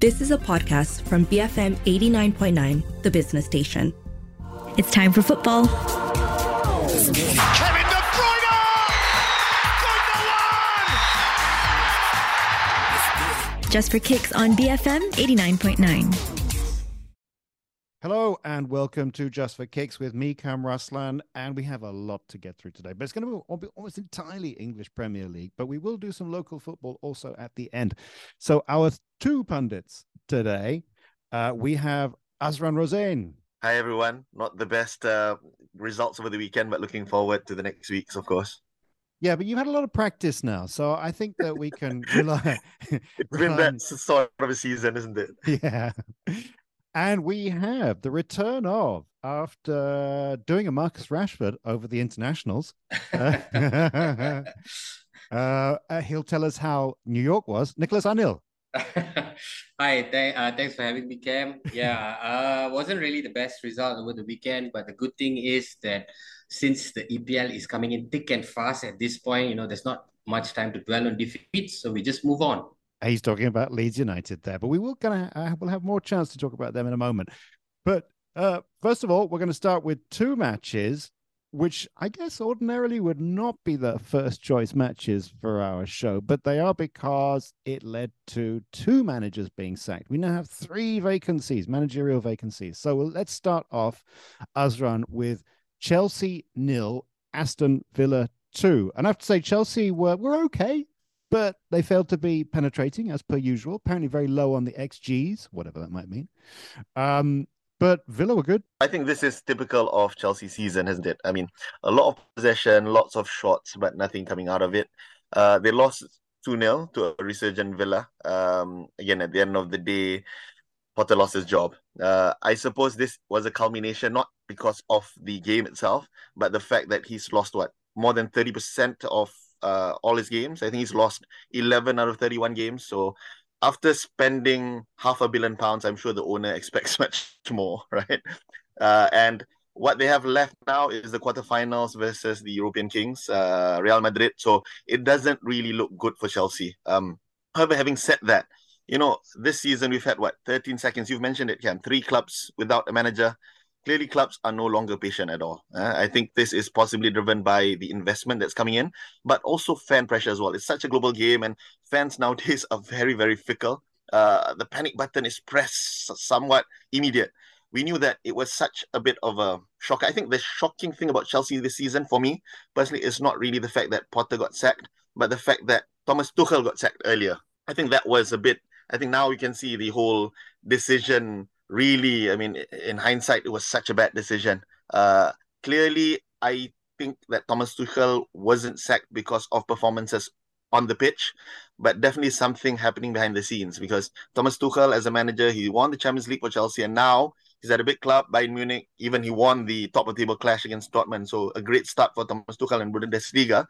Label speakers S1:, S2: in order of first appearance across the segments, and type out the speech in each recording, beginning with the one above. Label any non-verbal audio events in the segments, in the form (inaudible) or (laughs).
S1: This is a podcast from BFM 89.9, the business station.
S2: It's time for football.
S3: Kevin De Bruyne!
S2: Just for kicks on BFM 89.9.
S4: Hello and welcome to Just for Kicks with me, Cam Ruslan, and we have a lot to get through today. But it's going to be almost entirely English Premier League, but we will do some local football also at the end. So our two pundits today, uh, we have Azran Rozain.
S5: Hi everyone. Not the best uh, results over the weekend, but looking forward to the next weeks, of course.
S4: Yeah, but you've had a lot of practice now, so I think that we can (laughs) rely. (laughs)
S5: it's been that sort of a season, isn't it? (laughs)
S4: Yeah. And we have the return of, after doing a Marcus Rashford over the internationals, uh, (laughs) uh, he'll tell us how New York was. Nicholas Anil. (laughs)
S6: Hi, th- uh, thanks for having me, Cam. Yeah, uh, wasn't really the best result over the weekend, but the good thing is that since the EPL is coming in thick and fast at this point, you know, there's not much time to dwell on defeats, so we just move on.
S4: He's talking about Leeds United there, but we will gonna uh, we'll have more chance to talk about them in a moment. But uh, first of all, we're going to start with two matches, which I guess ordinarily would not be the first choice matches for our show, but they are because it led to two managers being sacked. We now have three vacancies, managerial vacancies. So let's start off, Azran, with Chelsea nil, Aston Villa two. And I have to say, Chelsea were were okay but they failed to be penetrating as per usual. Apparently, very low on the XGs, whatever that might mean. Um, but Villa were good.
S5: I think this is typical of Chelsea season, isn't it? I mean, a lot of possession, lots of shots, but nothing coming out of it. Uh, they lost 2 0 to a resurgent Villa. Um, again, at the end of the day, Potter lost his job. Uh, I suppose this was a culmination, not because of the game itself, but the fact that he's lost what? More than 30% of uh, all his games. I think he's lost 11 out of 31 games. So after spending half a billion pounds, I'm sure the owner (laughs) expects much more, right? Uh, and what they have left now is the quarterfinals versus the European Kings, uh, Real Madrid. So it doesn't really look good for Chelsea. Um, however, having said that, you know, this season we've had what 13 seconds. You've mentioned it, Cam. Three clubs without a manager clearly clubs are no longer patient at all. Uh, I think this is possibly driven by the investment that's coming in, but also fan pressure as well. It's such a global game, and fans (laughs) nowadays are very, very fickle. Uh, the panic button is pressed somewhat immediate. We knew that it was such a bit of a shock. I think the shocking thing about Chelsea this season, for me personally, is not really the fact that Potter got sacked, but the fact that Thomas Tuchel got sacked earlier. I think that was a bit. I think now we can see the whole decision really, I mean, in hindsight, it was such a bad decision. Uh, clearly, I think that Thomas Tuchel wasn't sacked because of performances on the pitch, but definitely something happening behind the scenes because Thomas Tuchel, as a manager, he won the Champions League for Chelsea, and now he's at a big club, Bayern Munich. Even he won the top of the table clash against Dortmund, so a great start for Thomas Tuchel in Bundesliga.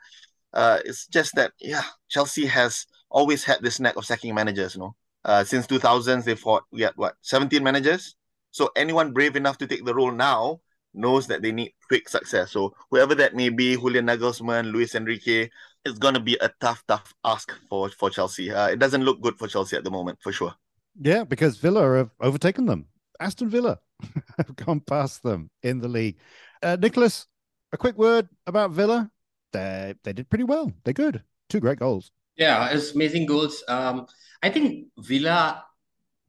S5: Uh, it's just that, yeah, Chelsea has always had this knack of sacking managers, you know. Uh, since 2000s, they fought, we had what, 17 managers? So anyone brave enough to take the role now knows that they need quick success. So whoever that may be, Julian Nagelsmann, Luis Enrique, it's going to be a tough, tough ask for, for Chelsea. Uh, it doesn't look good for Chelsea at the moment, for sure.
S4: Yeah, because Villa have overtaken them. Aston Villa (laughs) have gone past them in the league. Uh, Nicholas, a quick word about Villa. They, they did pretty well. They're good. Two great goals.
S6: Yeah, it's amazing goals. Um, I think Villa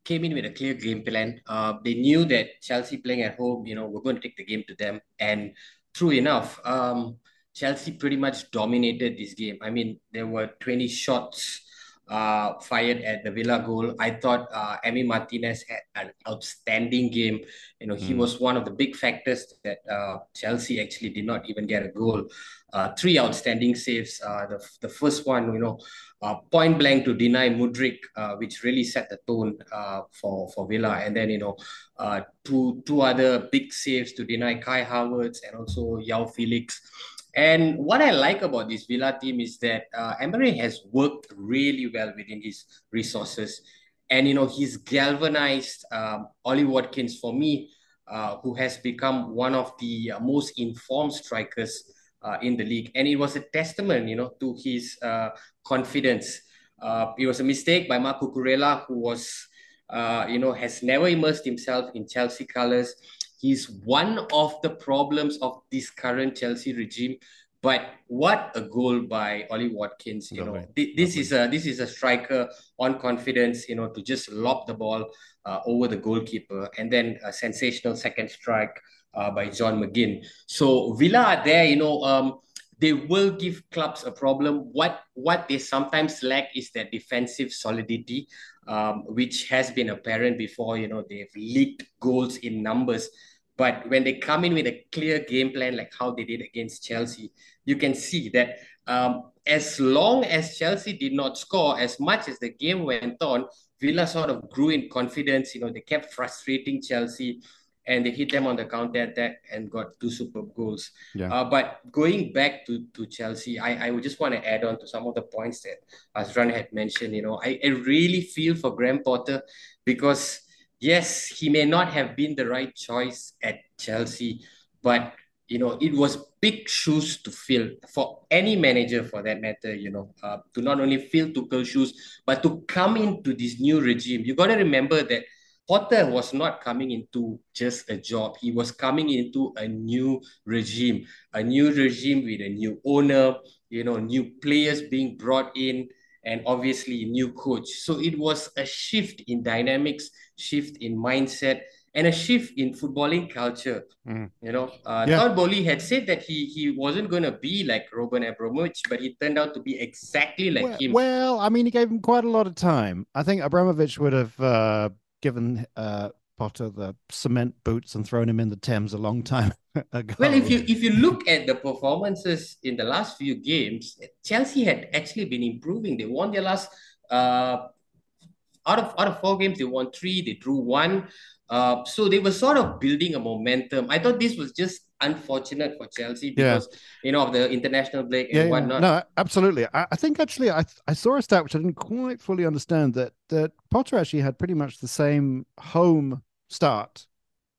S6: came in with a clear game plan. Uh, they knew that Chelsea playing at home, you know, we're going to take the game to them. And true enough, um, Chelsea pretty much dominated this game. I mean, there were 20 shots uh, fired at the Villa goal. I thought uh, Emi Martinez had an outstanding game. You know, he mm. was one of the big factors that uh, Chelsea actually did not even get a goal. Uh, three outstanding saves. Uh, the, the first one, you know, uh, point blank to deny Mudryk, uh, which really set the tone uh, for, for Villa. And then, you know, uh, two, two other big saves to deny Kai Havertz and also João Felix. And what I like about this Villa team is that uh, Emery has worked really well within his resources. And, you know, he's galvanized um, Ollie Watkins for me, uh, who has become one of the uh, most informed strikers uh, in the league. And it was a testament, you know, to his uh, confidence. Uh, it was a mistake by Marc Cucurella, who was uh, you know, has never immersed himself in Chelsea colours. He's one of the problems of this current Chelsea regime. But what a goal by Ollie Watkins! You know, this is a this is a striker on confidence. You know, to just lob the ball uh, over the goalkeeper, and then a sensational second strike uh, by John McGinn. So Villa are there. You know, um, they will give clubs a problem. What what they sometimes lack is that defensive solidity, um, which has been apparent before. You know, they've leaked goals in numbers. But when they come in with a clear game plan, like how they did against Chelsea, you can see that um, as long as Chelsea did not score, as much as the game went on, Villa sort of grew in confidence. You know, they kept frustrating Chelsea and they hit them on the counter attack and got two superb goals. Yeah. Uh, but going back to, to Chelsea, I, I would just want to add on to some of the points that Azran had mentioned. You know, I, I really feel for Graham Potter because yes, he may not have been the right choice at Chelsea, but you know, it was big shoes to fill for any manager for that matter, you know, uh, to not only fill Tuchel's shoes, but to come into this new regime. You got to remember that Potter was not coming into just a job. He was coming into a new regime, a new regime with a new owner, you know, new players being brought in, and obviously new coach. So it was a shift in dynamics, shift in mindset, and a shift in footballing culture. Mm. You know, uh, yeah. Todd Boehly had said that he he wasn't going to be like Roman Abramovich, but he turned out to be exactly like
S4: well,
S6: him.
S4: Well, I mean, he gave him quite a lot of time. I think Abramovich would have uh, given uh, Potter the cement boots and thrown him in the Thames a long time (laughs) ago.
S6: Well, if you if you look at the performances in the last few games, Chelsea had actually been improving. They won their last uh, out of out of four games, they won three. They drew one. Uh, so they were sort of building a momentum. I thought this was just unfortunate for Chelsea because yeah. you know of the international break and yeah, whatnot.
S4: No, absolutely. I, I, think actually I I saw a stat which I didn't quite fully understand that that Potter actually had pretty much the same home start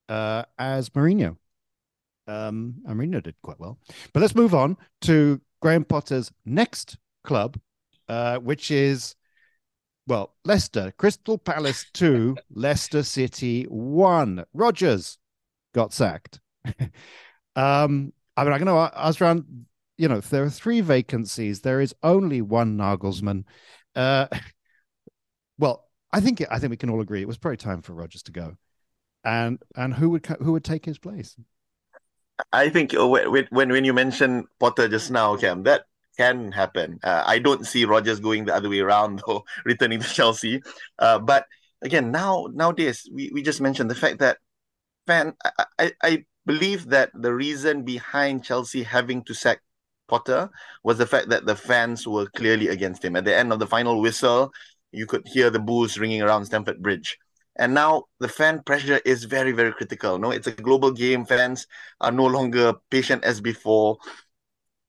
S4: uh, as Mourinho. Um, and Mourinho did quite well. But let's move on to Graham Potter's next club, uh, which is well, Leicester, Crystal Palace 2, (laughs) Leicester City 1. Rodgers got sacked. (laughs) Um, I mean, I know around. you know, if there are three vacancies, there is only one Nagelsmann. Uh, (laughs) well, I think I think we can all agree it was probably time for Rodgers to go, and and who would who would take his place?
S5: I think uh, when when you mentioned Potter just now, Cam, that can happen. Uh, I don't see Rodgers going the other way around (laughs) though, returning to Chelsea. Uh, but again, now nowadays we, we just mentioned the fact that fan I, I, I believe that the reason behind Chelsea having to sack Potter was the fact that the fans were clearly against him. At the end of the final whistle, you could hear the boos ringing around Stamford Bridge. And now the fan pressure is very, very critical. No, it's a global game. Fans are no longer patient as before.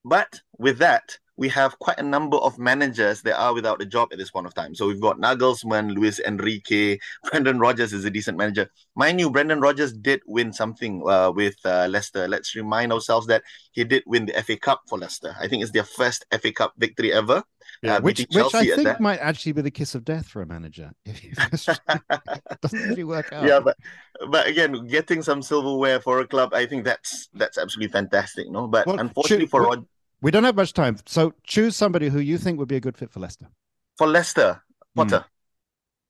S5: But with that, we have quite a number of managers that are without a job at this point of time. So we've got Nagelsmann, Luis Enrique, (laughs) Brendan Rodgers is a decent manager. Mind you, Brendan Rodgers did win something uh, with uh, Leicester. Let's remind ourselves that he did win the FA Cup for Leicester. I think it's their first FA Cup victory ever.
S4: Yeah, uh, which, which I think might actually be the kiss of death for a manager (laughs) if (laughs) it doesn't really work (laughs) out.
S5: Yeah, but but again, getting some silverware for a club, I think that's that's absolutely fantastic. No, but well, unfortunately for Rod-
S4: we don't have much time, so choose somebody who you think would be a good fit for Leicester.
S5: For Leicester, Potter.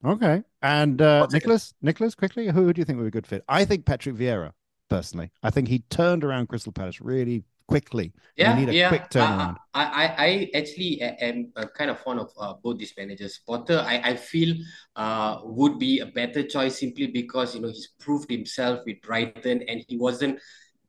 S4: Hmm. Okay, and uh, Nicholas, Nicholas, quickly, who do you think would be a good fit? I think Patrick Vieira, personally. I think he turned around Crystal Palace really quickly.
S6: Yeah, need a yeah. quick turnaround. I, I, I actually am kind of fond of uh, both these managers. Potter, I, I feel uh, would be a better choice simply because you know he's proved himself with Brighton and he wasn't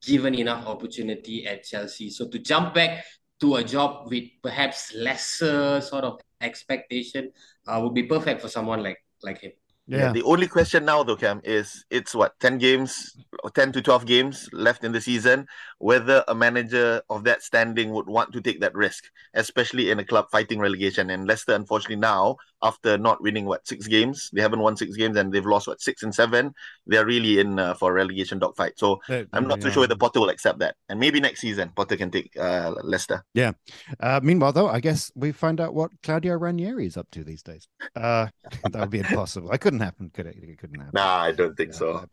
S6: given enough opportunity at Chelsea. So to jump back to a job with perhaps lesser sort of expectation uh, would be perfect for someone like like him.
S5: Yeah. yeah. The only question now, though, Cam, is it's what ten games, ten to twelve games left in the season. Whether a manager of that standing would want to take that risk, especially in a club fighting relegation. And Leicester, unfortunately, now after not winning what six games, they haven't won six games and they've lost what six and seven. They're really in uh, for a relegation dogfight. So yeah, I'm not yeah. too sure whether Potter will accept that. And maybe next season Potter can take uh, Leicester.
S4: Yeah. Uh, meanwhile, though, I guess we find out what Claudio Ranieri is up to these days. Uh, (laughs) that would be impossible. I couldn't couldn't happen, could it? It couldn't happen.
S5: Nah, I don't think so.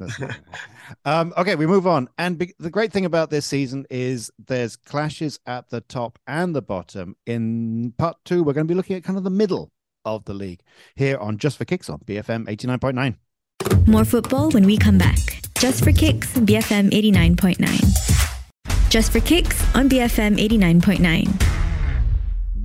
S4: um, okay, we move on. And be- the great thing about this season is there's clashes at the top and the bottom. In part two, we're going to be looking at kind of the middle of the league here on Just for Kicks on BFM 89.9.
S2: More football when we come back. Just for Kicks, BFM 89.9. Just for Kicks on BFM 89.9.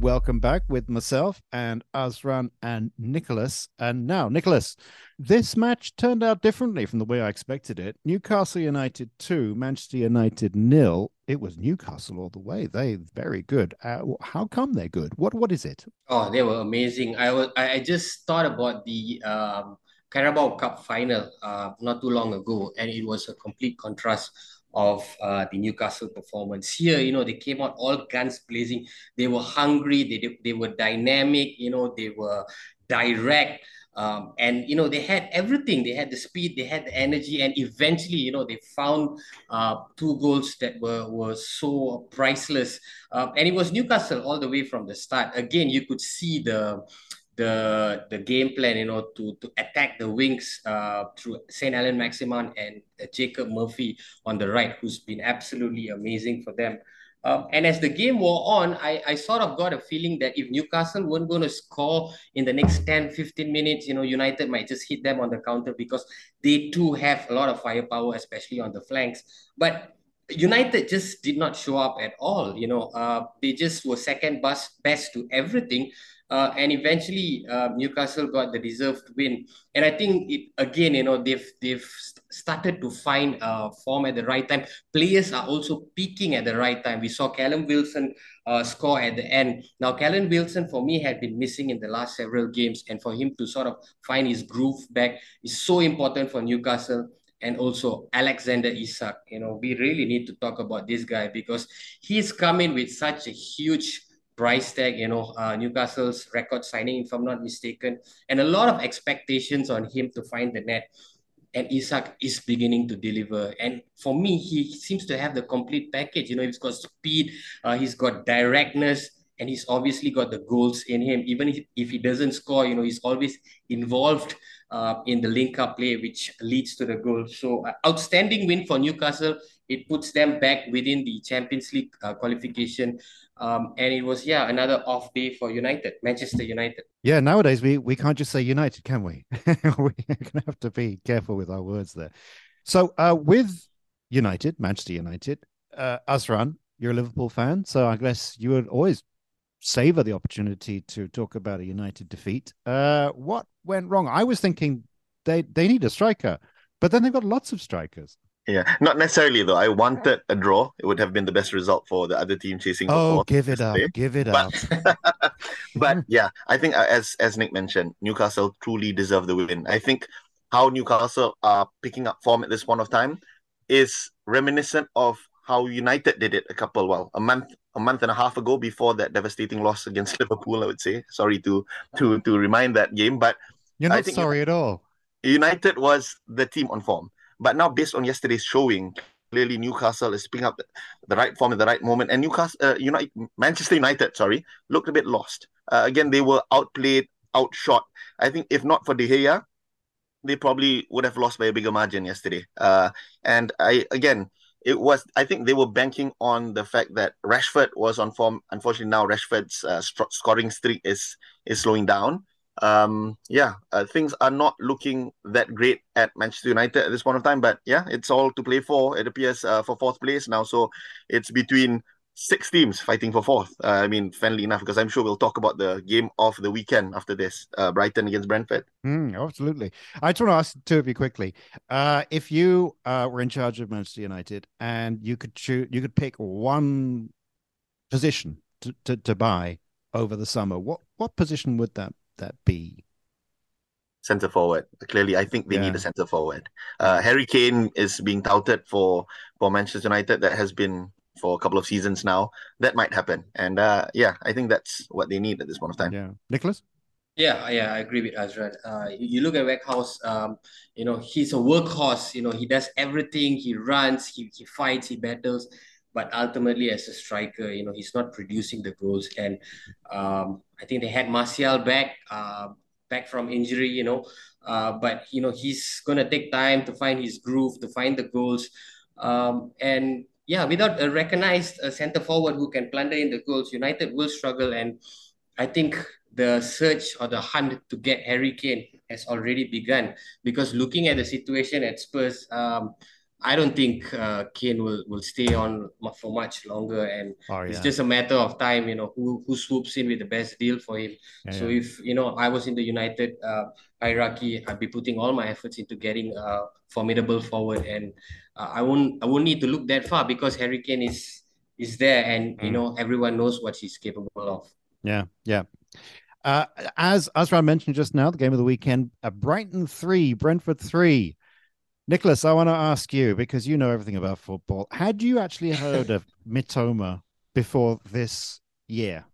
S4: Welcome back with myself and Azran and Nicholas. And now, Nicholas, this match turned out differently from the way I expected it. Newcastle United 2, Manchester United nil. It was Newcastle all the way. They very good. Uh, how come they're good? What what is it?
S6: Oh, they were amazing. I was I just thought about the um, Carabao Cup final uh, not too long ago, and it was a complete contrast of uh, the Newcastle performance. Here, you know, they came out all guns blazing. They were hungry. They, they were dynamic. You know, they were direct. Um, and you know they had everything they had the speed they had the energy and eventually you know they found uh, two goals that were were so priceless uh, and it was newcastle all the way from the start again you could see the the the game plan, you know, to to attack the wings uh, through Saint Allan Maximin and uh, Jacob Murphy on the right, who's been absolutely amazing for them. Um, and as the game wore on, I, I sort of got a feeling that if Newcastle weren't going to score in the next 10, 15 minutes, you know, United might just hit them on the counter because they too have a lot of firepower, especially on the flanks. But United just did not show up at all. You know, uh, they just were second best, best to everything. Uh, and eventually, uh, Newcastle got the deserved win. And I think it again, you know, they've they've started to find uh, form at the right time. Players are also peaking at the right time. We saw Callum Wilson uh, score at the end. Now, Callum Wilson for me had been missing in the last several games, and for him to sort of find his groove back is so important for Newcastle and also Alexander Isak. You know, we really need to talk about this guy because he's coming with such a huge price tag, you know, uh, Newcastle's record signing, if I'm not mistaken, and a lot of expectations on him to find the net. And Isak is beginning to deliver. And for me, he seems to have the complete package. You know, he's got speed, uh, he's got directness, and he's obviously got the goals in him. Even if, if he doesn't score, you know, he's always involved uh, in the link up play, which leads to the goal. So, uh, outstanding win for Newcastle. It puts them back within the Champions League uh, qualification. Um, and it was yeah another off day for United, Manchester United.
S4: Yeah, nowadays we we can't just say United, can we? (laughs) We're gonna have to be careful with our words there. So uh, with United, Manchester United, uh, Azran, you're a Liverpool fan, so I guess you would always savor the opportunity to talk about a United defeat. Uh, what went wrong? I was thinking they they need a striker, but then they've got lots of strikers.
S5: Yeah, not necessarily though. I wanted a draw. It would have been the best result for the other team chasing.
S4: Oh, give it up! Give it
S5: but,
S4: up! (laughs)
S5: but yeah, I think uh, as as Nick mentioned, Newcastle truly deserve the win. I think how Newcastle are picking up form at this point of time is reminiscent of how United did it a couple, well, a month, a month and a half ago before that devastating loss against (laughs) Liverpool. I would say, sorry to to to remind that game, but
S4: you're not sorry at all.
S5: United was the team on form. But now, based on yesterday's showing, clearly Newcastle is picking up the, right form at the right moment, and Newcastle, uh, United, Manchester United, sorry, looked a bit lost. Uh, again, they were outplayed, outshot. I think if not for De Gea, they probably would have lost by a bigger margin yesterday. Uh, and I again, it was I think they were banking on the fact that Rashford was on form. Unfortunately, now Rashford's uh, scoring streak is is slowing down um, yeah, uh, things are not looking that great at Manchester United at this point of time. But yeah, it's all to play for. It appears uh, for fourth place now, so it's between six teams fighting for fourth. Uh, I mean, friendly enough because I'm sure we'll talk about the game of the weekend after this, uh, Brighton against Brentford.
S4: Mm, absolutely. I just want to ask two of you quickly. Uh, if you uh, were in charge of Manchester United and you could choose, you could pick one position to, to, to buy over the summer, what what position would that that be?
S5: Centre forward. Clearly, I think they yeah. need a centre forward. Uh, Harry Kane is being touted for for Manchester United. That has been for a couple of seasons now. That might happen, and uh, yeah, I think that's what they need at this point of time.
S4: Yeah, Nicholas.
S6: Yeah, yeah, I agree with Azran. Uh, you, you look at Weghorst, um, you know, he's a workhorse. You know, he does everything. He runs, he, he fights, he battles but ultimately as a striker, you know, he's not producing the goals. And um, I think they had Martial back. Uh, back from injury, you know. Uh, but you know he's gonna take time to find his groove, to find the goals, um, and yeah, without a recognized uh, centre forward who can plunder in the goals, United will struggle. And I think the search or the hunt to get Harry Kane has already begun because looking at the situation at Spurs, um, I don't think uh, Kane will, will stay on for much longer, and oh, yeah. it's just a matter of time. You know who who swoops in with the best deal for him. Yeah, so yeah. if you know I was in the United uh, hierarchy, I'd be putting all my efforts into getting a formidable forward, and uh, I won't I won't need to look that far because Harry Kane is is there, and mm. you know everyone knows what he's capable of.
S4: Yeah, yeah. Uh, as Azra mentioned just now, the game of the weekend: uh, Brighton three, Brentford three. Nicholas, I want to ask you because you know everything about football. Had you actually heard of (laughs) Mitoma before this year?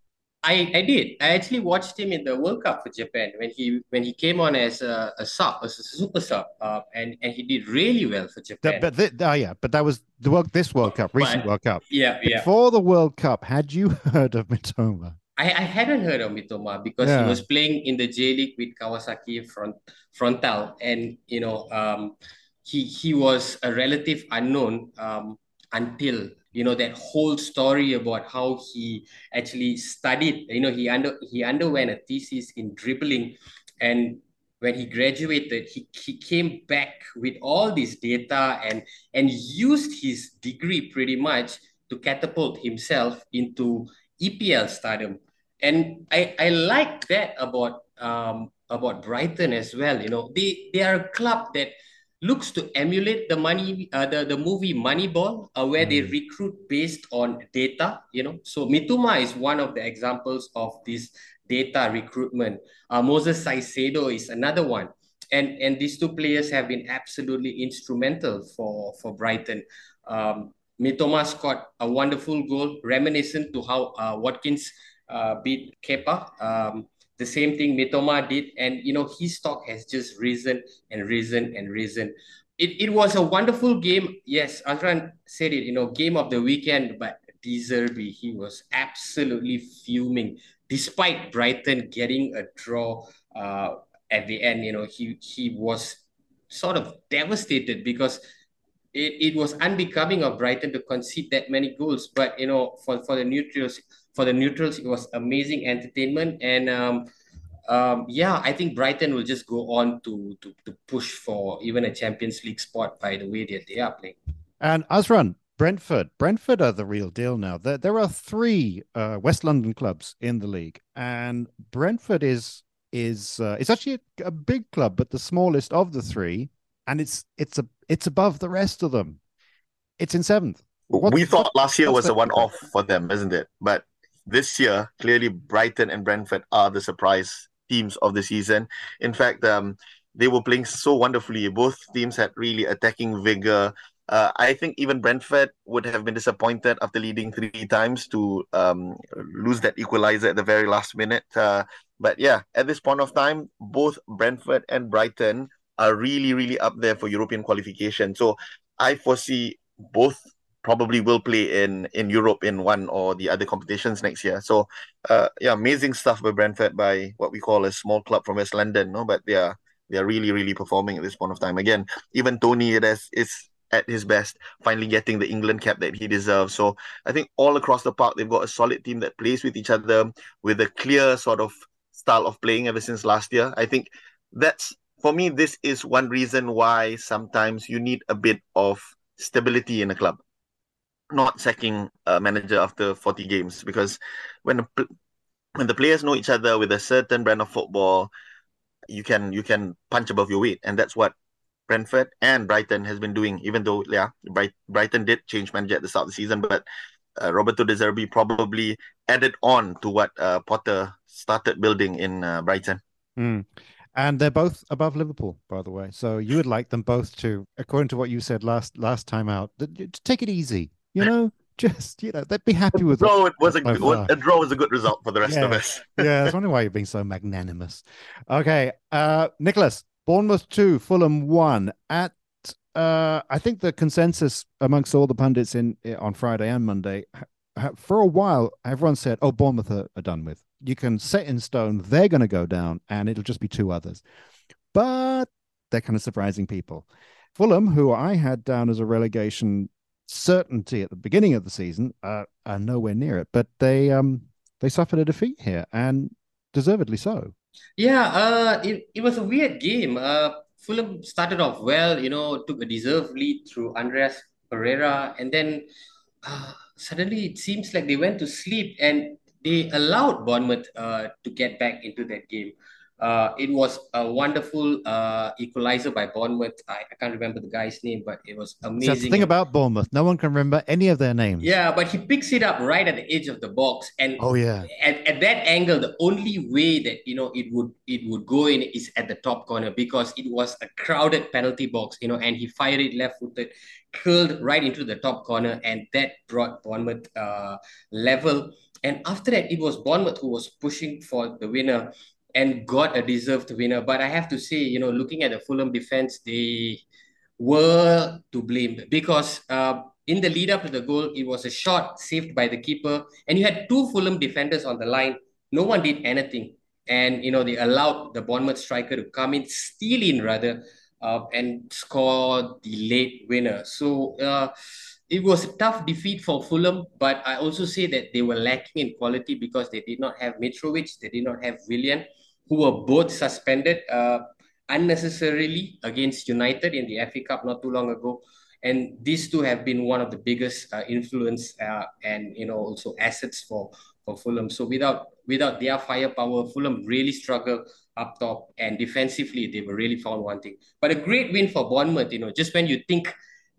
S6: I, I did. I actually watched him in the World Cup for Japan when he when he came on as a, a sub, as a super sub, uh, and and he did really well for Japan.
S4: but th- oh yeah, but that was the world this World Cup, recent but, World Cup.
S6: Yeah, yeah.
S4: Before the World Cup, had you (laughs) heard of Mitoma?
S6: I, I hadn't heard of Mitoma because yeah. he was playing in the J League with Kawasaki front Frontale, and you know um he he was a relative unknown um, until you know that whole story about how he actually studied. You know he under he underwent a thesis in dribbling and when he graduated he, he came back with all this data and and used his degree pretty much to catapult himself into EPL stardom. And I I like that about um about Brighton as well. You know they they are a club that looks to emulate the money uh, the, the movie moneyball uh, where mm. they recruit based on data you know. So mitoma is one of the examples of this data recruitment. Uh, moses Caicedo is another one. And and these two players have been absolutely instrumental for for brighton. Um, mitoma scored a wonderful goal reminiscent to how uh, watkins uh, beat kepa. Um, the same thing Mitoma did, and you know his stock has just risen and risen and risen. It, it was a wonderful game. Yes, Azran said it. You know, game of the weekend, but De Zerbi he was absolutely fuming, despite Brighton getting a draw uh, at the end. You know, he he was sort of devastated because it, it was unbecoming of Brighton to concede that many goals. But you know, for, for the neutrals, for the neutrals, it was amazing entertainment. And um, um, yeah, I think Brighton will just go on to, to to push for even a Champions League spot by the way that they are playing.
S4: And Azran, Brentford, Brentford are the real deal now. There, there are three uh, West London clubs in the league, and Brentford is is uh, it's actually a, a big club, but the smallest of the three, and it's it's a it's above the rest of them. It's in seventh.
S5: What, we thought last year was a one off for them, isn't it? But this year, clearly Brighton and Brentford are the surprise teams of the season. In fact, um, they were playing so wonderfully. Both teams had really attacking vigor. Uh, I think even Brentford would have been disappointed after leading three times to um, lose that equalizer at the very last minute. Uh, but yeah, at this point of time, both Brentford and Brighton are really, really up there for European qualification. So I foresee both probably will play in in Europe in one or the other competitions next year. So uh yeah, amazing stuff by Brentford by what we call a small club from West London, no? But they are they are really, really performing at this point of time. Again, Ivan Toney it is is at his best, finally getting the England cap that he deserves. So I think all across the park they've got a solid team that plays with each other with a clear sort of style of playing ever since last year. I think that's for me, this is one reason why sometimes you need a bit of stability in a club. Not sacking a manager after 40 games because when the, when the players know each other with a certain brand of football, you can you can punch above your weight, and that's what Brentford and Brighton has been doing. Even though yeah, Bright, Brighton did change manager at the start of the season, but uh, Roberto De Zerbi probably added on to what uh, Potter started building in uh, Brighton.
S4: Mm. And they're both above Liverpool, by the way. So you would like them both to, according to what you said last last time out, take it easy. You know, just you know, they'd be happy with.
S5: draw it was a good, a draw was a good result for the rest
S4: yeah.
S5: of us. (laughs)
S4: yeah, I was wondering why you're being so magnanimous. Okay, uh, Nicholas, Bournemouth two, Fulham one at. Uh, I think the consensus amongst all the pundits in on Friday and Monday, for a while, everyone said, "Oh, Bournemouth are, are done with." you can set in stone they're going to go down and it'll just be two others. But they're kind of surprising people. Fulham, who I had down as a relegation certainty at the beginning of the season, uh, are nowhere near it. But they um they suffered a defeat here and deservedly so.
S6: Yeah, uh, it, it was a weird game. Uh, Fulham started off well, you know, took a deserved lead through Andreas Pereira, and then uh, suddenly it seems like they went to sleep and they allowed Bournemouth uh, to get back into that game. Uh, it was a wonderful uh, equalizer by Bournemouth. I, I, can't remember the guy's name, but it was amazing.
S4: That's the thing about Bournemouth. No one can remember any of their names.
S6: Yeah, but he picks it up right at the edge of the box. And
S4: oh yeah.
S6: At, at that angle, the only way that you know it would it would go in is at the top corner because it was a crowded penalty box, you know, and he fired it left-footed, curled right into the top corner, and that brought Bournemouth uh, level. And after that, it was Bournemouth who was pushing for the winner and got a deserved winner. But I have to say, you know, looking at the Fulham defense, they were to blame because uh, in the lead up to the goal, it was a shot saved by the keeper, and you had two Fulham defenders on the line. No one did anything, and you know they allowed the Bournemouth striker to come in, steal in rather, uh, and score the late winner. So. Uh, it was a tough defeat for Fulham, but I also say that they were lacking in quality because they did not have Mitrovic, they did not have Willian, who were both suspended uh, unnecessarily against United in the FA Cup not too long ago. And these two have been one of the biggest uh, influence uh, and you know also assets for for Fulham. So without without their firepower, Fulham really struggled up top and defensively they were really found wanting. But a great win for Bournemouth. You know, just when you think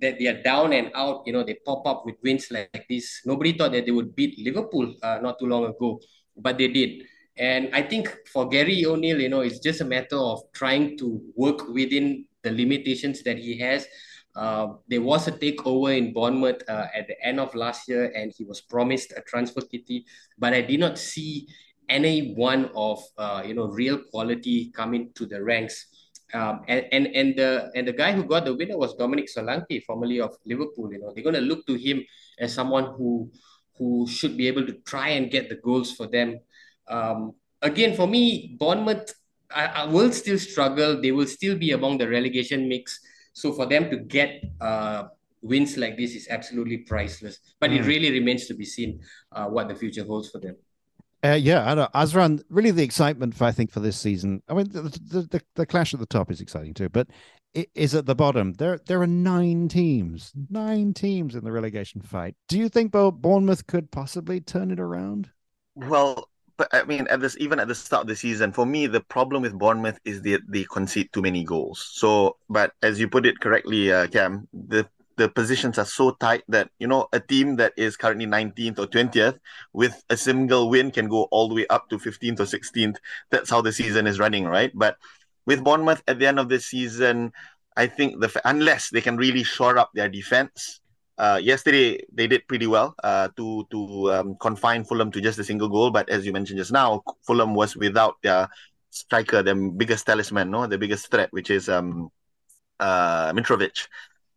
S6: that they are down and out, you know, they pop up with wins like, this. Nobody thought that they would beat Liverpool uh, not too long ago, but they did. And I think for Gary O'Neill, you know, it's just a matter of trying to work within the limitations that he has. Uh, there was a takeover in Bournemouth uh, at the end of last year, and he was promised a transfer kitty, but I did not see any one of uh, you know real quality coming to the ranks. Um, and, and and the and the guy who got the winner was Dominic Solanke, formerly of Liverpool. You know, they're going to look to him as someone who who should be able to try and get the goals for them um, again, for me, Bournemouth, I, I, will still struggle. They will still be among the relegation mix. So for them to get uh, wins like this is absolutely priceless. But mm. it really remains to be seen uh, what the future holds for them.
S4: Uh, yeah, I know. Azran, really the excitement for I think for this season. I mean, the, the, the, the clash at the top is exciting too, but it is at the bottom. There there are nine teams, nine teams in the relegation fight. Do you think Bournemouth could possibly turn it around?
S5: Well, but I mean, at this even at the start of the season, for me, the problem with Bournemouth is that they concede too many goals. So, but as you put it correctly, uh, Cam, the the positions are so tight that you know a team that is currently 19th or 20th with a single win can go all the way up to 15th or 16th. That's how the season is running, right? But with Bournemouth at the end of the season, I think the unless they can really shore up their defense, uh, yesterday they did pretty well uh, to to um, confine Fulham to just a single goal. But as you mentioned just now, Fulham was without their striker, their biggest talisman, no, the biggest threat, which is um, uh, Mitrovic.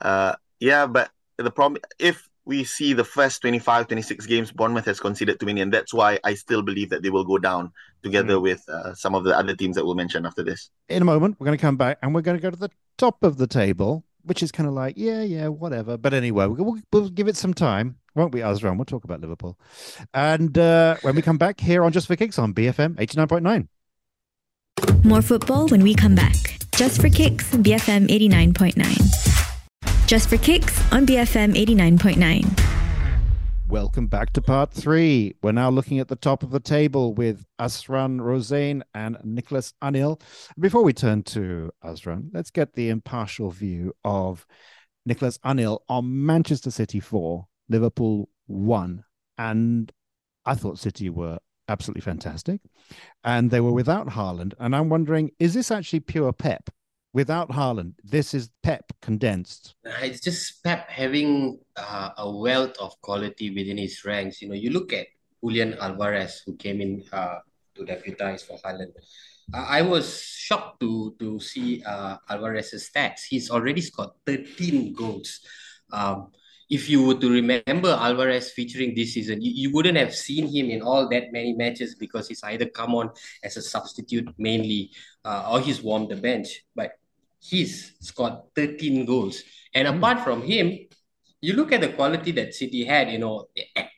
S5: Uh, yeah, but the problem if we see the first 25, 26 games, Bournemouth has conceded too many, and that's why I still believe that they will go down together mm. with uh, some of the other teams that we'll mention after this.
S4: In a moment, we're going to come back and we're going to go to the top of the table which is kind of like, yeah, yeah, whatever. But anyway, we'll, we'll give it some time, won't we, Azran? We'll talk about Liverpool. And uh, when we come back here on Just for Kicks on BFM 89.9.
S2: More football when we come back. Just for Kicks, BFM 89.9. Just for Kicks on BFM 89.9.
S4: Welcome back to part three. We're now looking at the top of the table with Azran Rozaine and Nicholas Anil. Before we turn to Azran, let's get the impartial view of Nicholas Anil on Manchester City 4, Liverpool 1. And I thought City were absolutely fantastic. And they were without Haaland. And I'm wondering, is this actually pure pep? Without Haaland, this is Pep condensed.
S6: It's just Pep having uh, a wealth of quality within his ranks. You know, you look at Julian Alvarez, who came in uh, to deputize for Haaland. Uh, I was shocked to to see uh, Alvarez's stats. He's already scored 13 goals. Um, if you were to remember Alvarez featuring this season, you, you wouldn't have seen him in all that many matches because he's either come on as a substitute mainly uh, or he's warmed the bench. But he's scored 13 goals. And mm. apart from him, you look at the quality that City had, you know,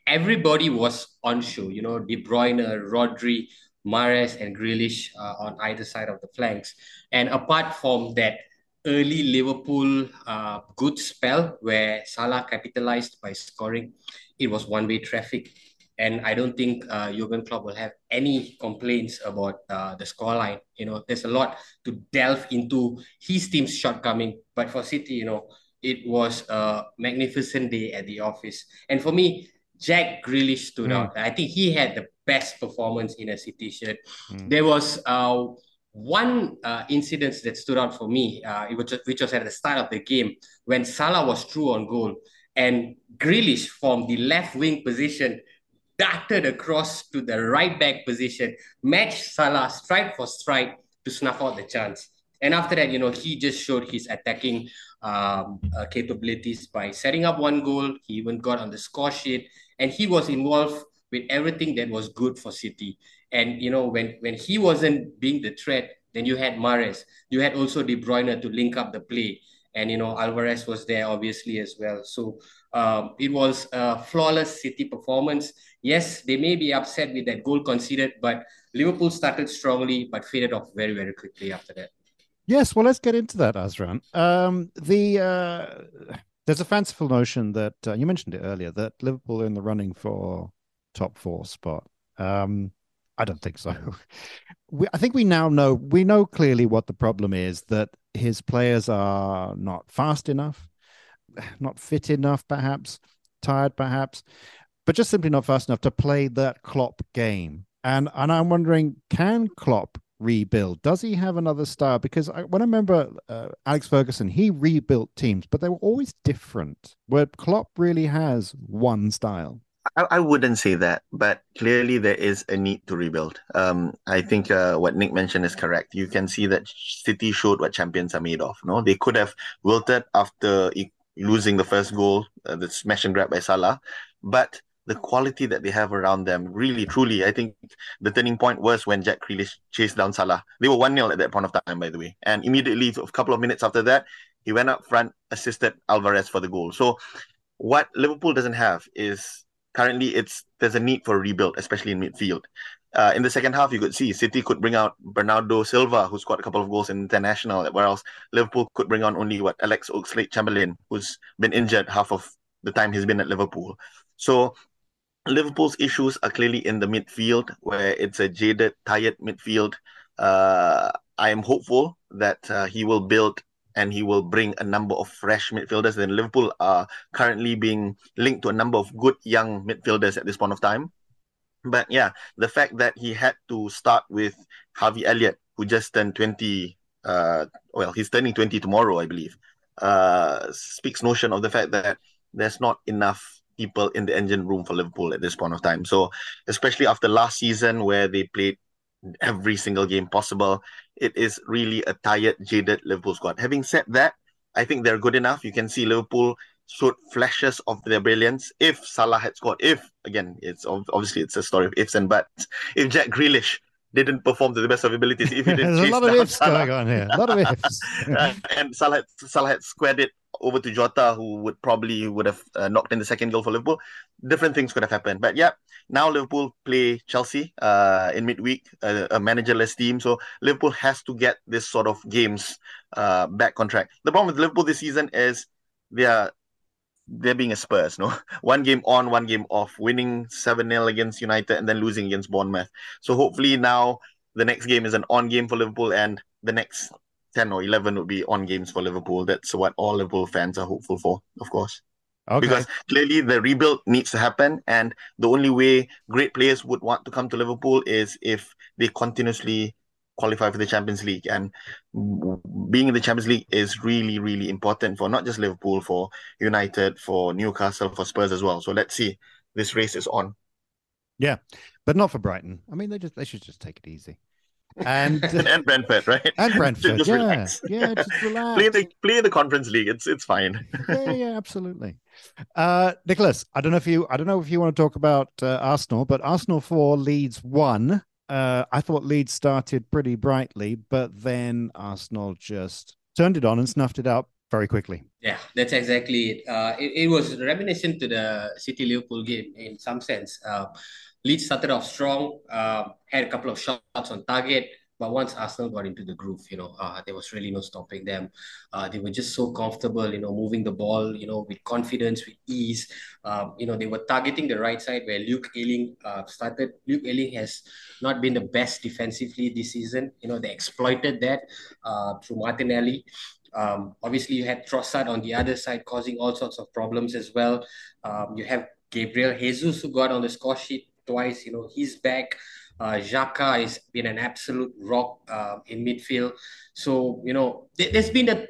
S6: everybody was on show, you know, De Bruyne, Rodri, Mahrez, and Grealish uh, on either side of the flanks. And apart from that, early Liverpool uh, good spell where Salah capitalized by scoring. It was one-way traffic. And I don't think uh, Jurgen Klopp will have any complaints about uh, the scoreline. You know, there's a lot to delve into his team's shortcoming. But for City, you know, it was a magnificent day at the office. And for me, Jack Grealish stood mm. out. I think he had the best performance in a City shirt. Mm. There was uh, one uh, incident that stood out for me, uh, it was, which was at the start of the game when Salah was through on goal and Grealish from the left wing position darted across to the right back position, matched Salah strike for strike to snuff out the chance. And after that, you know, he just showed his attacking um, uh, capabilities by setting up one goal. He even got on the score sheet, and he was involved with everything that was good for City. And you know, when when he wasn't being the threat, then you had Mahrez, You had also De Bruyne to link up the play. And you know, Alvarez was there obviously as well. So um, it was a flawless City performance. Yes, they may be upset with that goal conceded, but Liverpool started strongly but faded off very, very quickly after that.
S4: Yes, well, let's get into that, Azran. Um, the uh, there's a fanciful notion that uh, you mentioned it earlier that Liverpool are in the running for top four spot. Um, I don't think so. We, I think we now know we know clearly what the problem is that his players are not fast enough, (sighs) not fit enough, perhaps tired, perhaps, but just simply not fast enough to play that Klopp game. And and I'm wondering, can Klopp rebuild? Does he have another style? Because I, when I remember uh, Alex Ferguson, he rebuilt teams, but they were always different. Where Klopp really has one style.
S5: I, I wouldn't say that, but clearly there is a need to rebuild. Um, I think uh, what Nick mentioned is correct. You can see that City showed what champions are made of. No, they could have wilted after losing the first goal, uh, the smash and grab by Salah, but the quality that they have around them, really, truly, I think the turning point was when Jack Grealish chased down Salah. They were 1 0 at that point of time, by the way. And immediately, a couple of minutes after that, he went up front, assisted Alvarez for the goal. So, what Liverpool doesn't have is currently it's there's a need for a rebuild, especially in midfield. Uh, in the second half, you could see City could bring out Bernardo Silva, who scored a couple of goals in international, whereas Liverpool could bring on only what Alex Oxlade-Chamberlain, who's been injured half of the time he's been at Liverpool. So Liverpool's issues are clearly in the midfield, where it's a jaded, tired midfield. Uh, I am hopeful that uh, he will build and he will bring a number of fresh midfielders. And Liverpool are currently being linked to a number of good young midfielders at this point of time. But yeah, the fact that he had to start with Harvey Elliott, who just turned 20, uh, well, he's turning 20 tomorrow, I believe, uh, speaks notion of the fact that there's not enough people in the engine room for Liverpool at this point of time. So, especially after last season where they played every single game possible. It is really a tired, jaded Liverpool squad. Having said that, I think they're good enough. You can see Liverpool showed flashes of their brilliance. If Salah had scored, if again, it's obviously it's a story of ifs and buts. If Jack Grealish didn't perform to the best of abilities, if he (laughs) didn't
S4: There's a lot of ifs Salah, going on here. A lot of ifs. (laughs)
S5: and Salah had, Salah had squared it over to Jota, who would probably would have uh, knocked in the second goal for Liverpool. Different things could have happened. But yeah, now Liverpool play Chelsea uh, in midweek, uh, a managerless team. So Liverpool has to get this sort of games uh, back on track. The problem with Liverpool this season is they are they're being a Spurs, no? (laughs) One game on, one game off, winning 7 0 against United and then losing against Bournemouth. So hopefully now the next game is an on game for Liverpool and the next 10 or 11 would be on games for Liverpool. That's what all Liverpool fans are hopeful for, of course. Okay. Because clearly the rebuild needs to happen. And the only way great players would want to come to Liverpool is if they continuously qualify for the Champions League. And being in the Champions League is really, really important for not just Liverpool, for United, for Newcastle, for Spurs as well. So let's see. This race is on.
S4: Yeah, but not for Brighton. I mean, they just they should just take it easy. And (laughs)
S5: and Brentford, right?
S4: And Brentford,
S5: just
S4: yeah,
S5: relax.
S4: yeah, just (laughs) relax.
S5: play the play the Conference League. It's it's fine.
S4: yeah, yeah, absolutely. Uh, Nicholas, I don't know if you, I don't know if you want to talk about uh, Arsenal, but Arsenal four, Leeds one. Uh, I thought Leeds started pretty brightly, but then Arsenal just turned it on and snuffed it out very quickly.
S6: Yeah, that's exactly it. Uh, it, it was reminiscent to the City Liverpool game in some sense. Uh, Leeds started off strong, uh, had a couple of shots on target, but once Arsenal got into the groove, you know, uh, there was really no stopping them. Uh, they were just so comfortable, you know, moving the ball, you know, with confidence, with ease. Um, you know, they were targeting the right side where Luke Ayling uh, started. Luke Ayling has not been the best defensively this season. You know, they exploited that uh, through Martinelli. Um, obviously, you had Trossard on the other side causing all sorts of problems as well. Um, you have Gabriel Jesus who got on the score sheet twice. You know, he's back. Uh, Xhaka has been an absolute rock uh, in midfield. So, you know, th- there's been a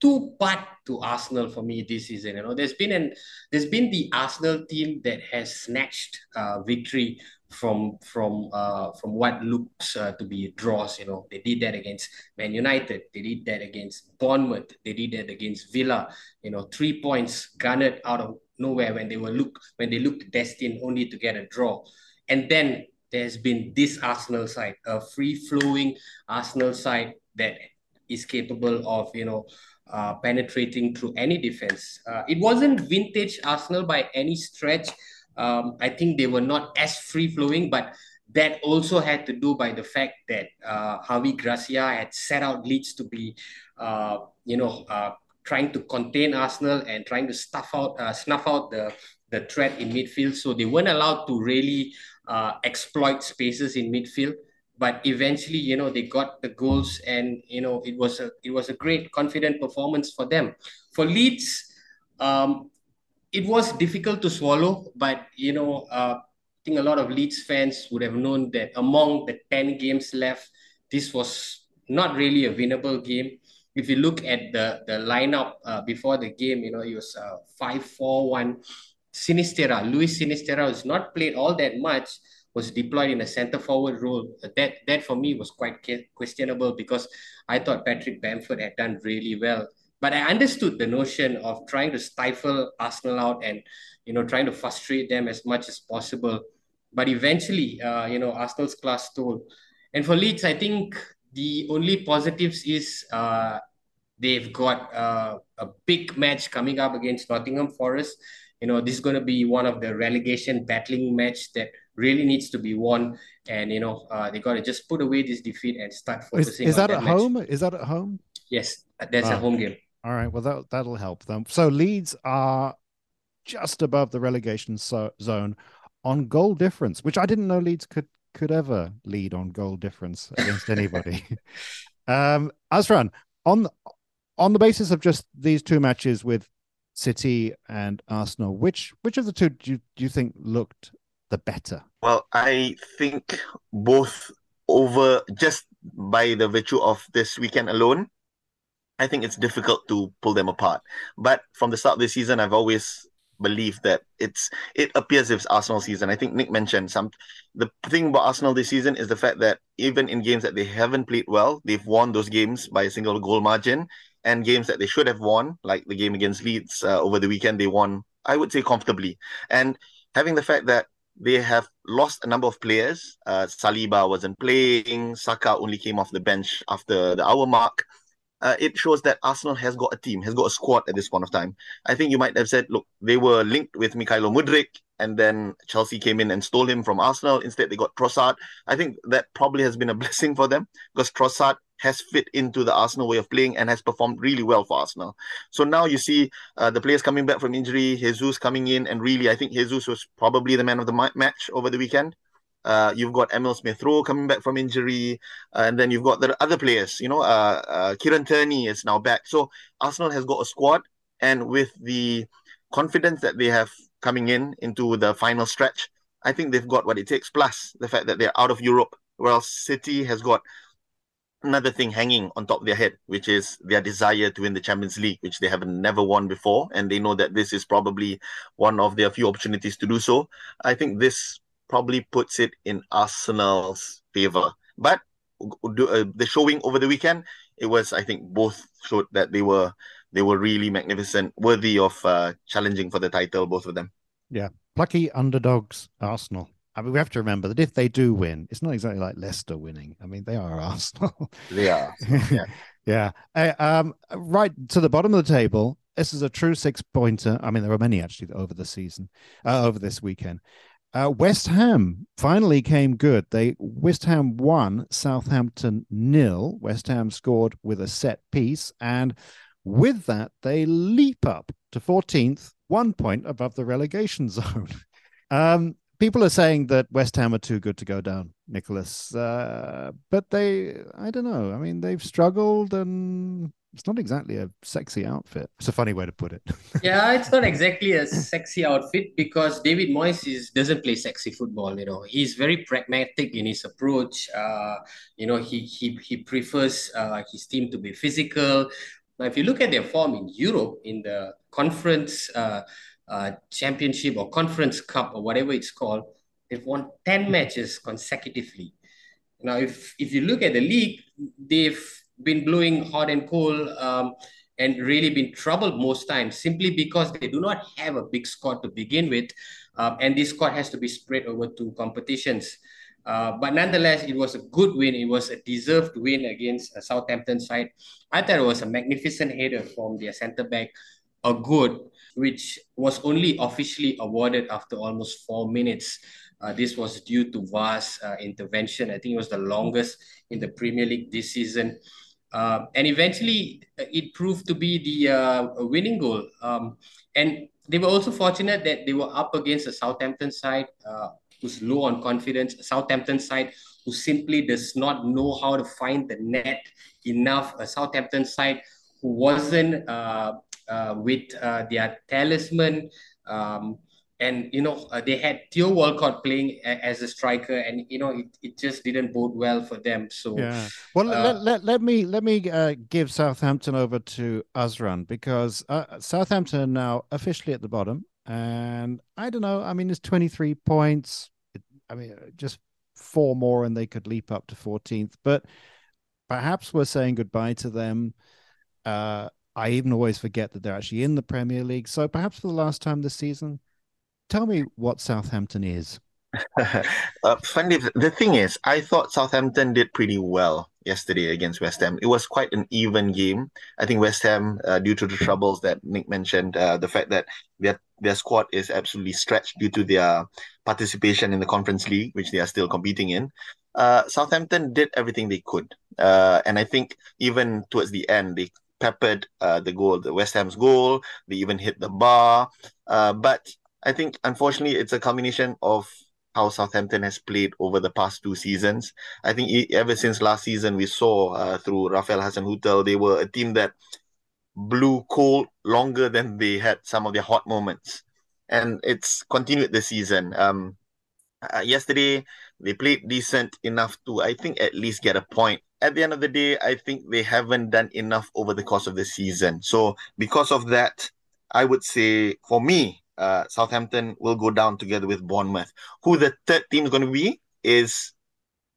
S6: two part to Arsenal for me this season. You know, there's been an there's been the Arsenal team that has snatched uh, victory from from uh from what looks uh, to be draws. You know, they did that against Man United. They did that against Bournemouth. They did that against Villa. You know, three points garnered out of nowhere when they were look when they looked destined only to get a draw. And then there's been this Arsenal side, a free flowing Arsenal side that is capable of, you know, uh, penetrating through any defense. Uh, it wasn't vintage Arsenal by any stretch. Um, I think they were not as free flowing, but that also had to do by the fact that uh, Javi Gracia had set out Leeds to be, uh, you know, uh, trying to contain Arsenal and trying to stuff out, uh, snuff out the the threat in midfield. So they weren't allowed to really uh, exploit spaces in midfield. But eventually, you know, they got the goals, and you know, it was a it was a great, confident performance for them. For Leeds, um, it was difficult to swallow, but you know, uh, I think a lot of Leeds fans would have known that among the ten games left, this was not really a winnable game. If you look at the the lineup uh, before the game, you know, it was uh, five four one Sinisterra, Luis Sinisterra was not played all that much, was deployed in a center forward role. That that for me was quite questionable because I thought Patrick Bamford had done really well. But I understood the notion of trying to stifle Arsenal out and you know trying to frustrate them as much as possible. But eventually, uh, you know, Arsenal's class stole. And for Leeds, I think the only positives is uh, they've got uh, a big match coming up against Nottingham Forest. You know this is going to be one of the relegation battling match that really needs to be won. And you know uh, they got to just put away this defeat and start focusing
S4: is, is that,
S6: that
S4: at
S6: match.
S4: home? Is that at home?
S6: Yes that's a
S4: Ah.
S6: home game.
S4: All right well that, that'll help them. So leeds are just above the relegation so, zone on goal difference which i didn't know leeds could could ever lead on goal difference against anybody. (laughs) Um Azran on on the basis of just these two matches with City and Arsenal, which which of the two do you, do you think looked the better?
S5: Well, I think both over just by the virtue of this weekend alone, I think it's difficult to pull them apart. But from the start of the season, I've always believed that it's it appears it's Arsenal season. I think Nick mentioned some the thing about Arsenal this season is the fact that even in games that they haven't played well, they've won those games by a single goal margin. And games that they should have won, like the game against Leeds uh, over the weekend, they won, I would say, comfortably. And having the fact that they have lost a number of players. Uh, Saliba wasn't playing. Saka only came off the bench after the hour mark. Uh, it shows that Arsenal has got a team, has got a squad at this point of time. I think you might have said, look, they were linked with Mykhailo Mudryk, and then Chelsea came in and stole him from Arsenal. Instead, they got Trossard. I think that probably has been a (laughs) blessing for them because Trossard has fit into the Arsenal way of playing and has performed really well for Arsenal. So now you see uh, the players coming back from injury, Jesus coming in, and really, I think Jesus was probably the man of the ma- match over the weekend. Uh, you've got Emil Smith Rowe coming back from injury, uh, and then you've got the other players. You know, uh, uh, Kieran Tierney is now back. So Arsenal has got a squad, and with the confidence that they have coming in into the final stretch, I think they've got what it takes. Plus the fact that they're out of Europe, whereas City has got another thing hanging on top of their head, which is their desire to win the Champions League, which they have never won before, and they know that this is probably one of their few opportunities to do so. I think this probably puts it in Arsenal's favor. But uh, the showing over the weekend, it was I think both showed that they were they were really magnificent, worthy of uh, challenging for the title. Both of them.
S4: Yeah, plucky underdogs, Arsenal. I mean, we have to remember that if they do win, it's not exactly like Leicester winning. I mean, they are (laughs) Arsenal.
S5: They are.
S4: Yeah. (laughs) yeah. Uh, um, right to the bottom of the table. This is a true six pointer. I mean, there are many actually over the season, uh, over this weekend. Uh, West Ham finally came good. They West Ham won, Southampton nil. West Ham scored with a set piece, and with that, they leap up to 14th, one point above the relegation (laughs) zone. um, people are saying that West Ham are too good to go down, Nicholas. Uh, but they, I don't know. I mean, they've struggled and it's not exactly a sexy outfit. It's a funny way to put it. (laughs)
S6: yeah, it's not exactly a sexy outfit because David Moyes is, doesn't play sexy football. You know, he's very pragmatic in his approach. Uh, you know, he he he prefers uh, his team to be physical. Now, if you look at their form in Europe in the conference uh, championship or conference cup or whatever it's called, they've won ten matches consecutively. Now, if if you look at the league, they've been blowing hot and cold um, and really been troubled most times simply because they do not have a big squad to begin with. Um, and this squad has to be spread over two competitions. Uh, but nonetheless, it was a good win. It was a deserved win against a Southampton side. I thought it was a magnificent header from their centre back, a good, which was only officially awarded after almost four minutes. Uh, this was due to VAR's uh, intervention. I think it was the longest in the Premier League this season. Uh, and eventually, uh, it proved to be the uh, winning goal. Um, and they were also fortunate that they were up against a Southampton side uh, who's low on confidence, Southampton side who simply does not know how to find the net enough, a Southampton side who wasn't uh, with their talisman. Um, and you know uh, they had Theo Walcott playing a, as a striker, and you know it, it just didn't bode well for them. So
S4: yeah, well uh, let, let, let me let me uh, give Southampton over to Azran because uh, Southampton are now officially at the bottom, and I don't know. I mean, it's twenty three points. I mean, uh, just four more, and they could leap up to fourteenth. But perhaps we're saying goodbye to them. I even always forget that they're actually in the Premier League. So perhaps for the last time this season, tell me what Southampton is. (laughs)
S5: uh, funny, the thing is, I thought Southampton did pretty well yesterday against West Ham. It was quite an even game. I think West Ham, uh, due to the troubles that Nick mentioned, uh, the fact that their their squad is absolutely stretched due to their participation in the Conference League, which they are still competing in. Uh, Southampton did everything they could, uh, and I think even towards the end, they peppered uh, the goal, the West Ham's goal. They even hit the bar, uh, but I think unfortunately it's a combination of how Southampton has played over the past two seasons. I think ever since last season we saw uh, through Rafael Hasenhüttl, they were a team that blew cold longer than they had some of their hot moments, and it's continued this season. Um, uh, yesterday they played decent enough to I think at least get a point. At the end of the day, I think they haven't done enough over the course of the season. So because of that, I would say for me, uh, Southampton will go down together with Bournemouth. Who the third team is going to be is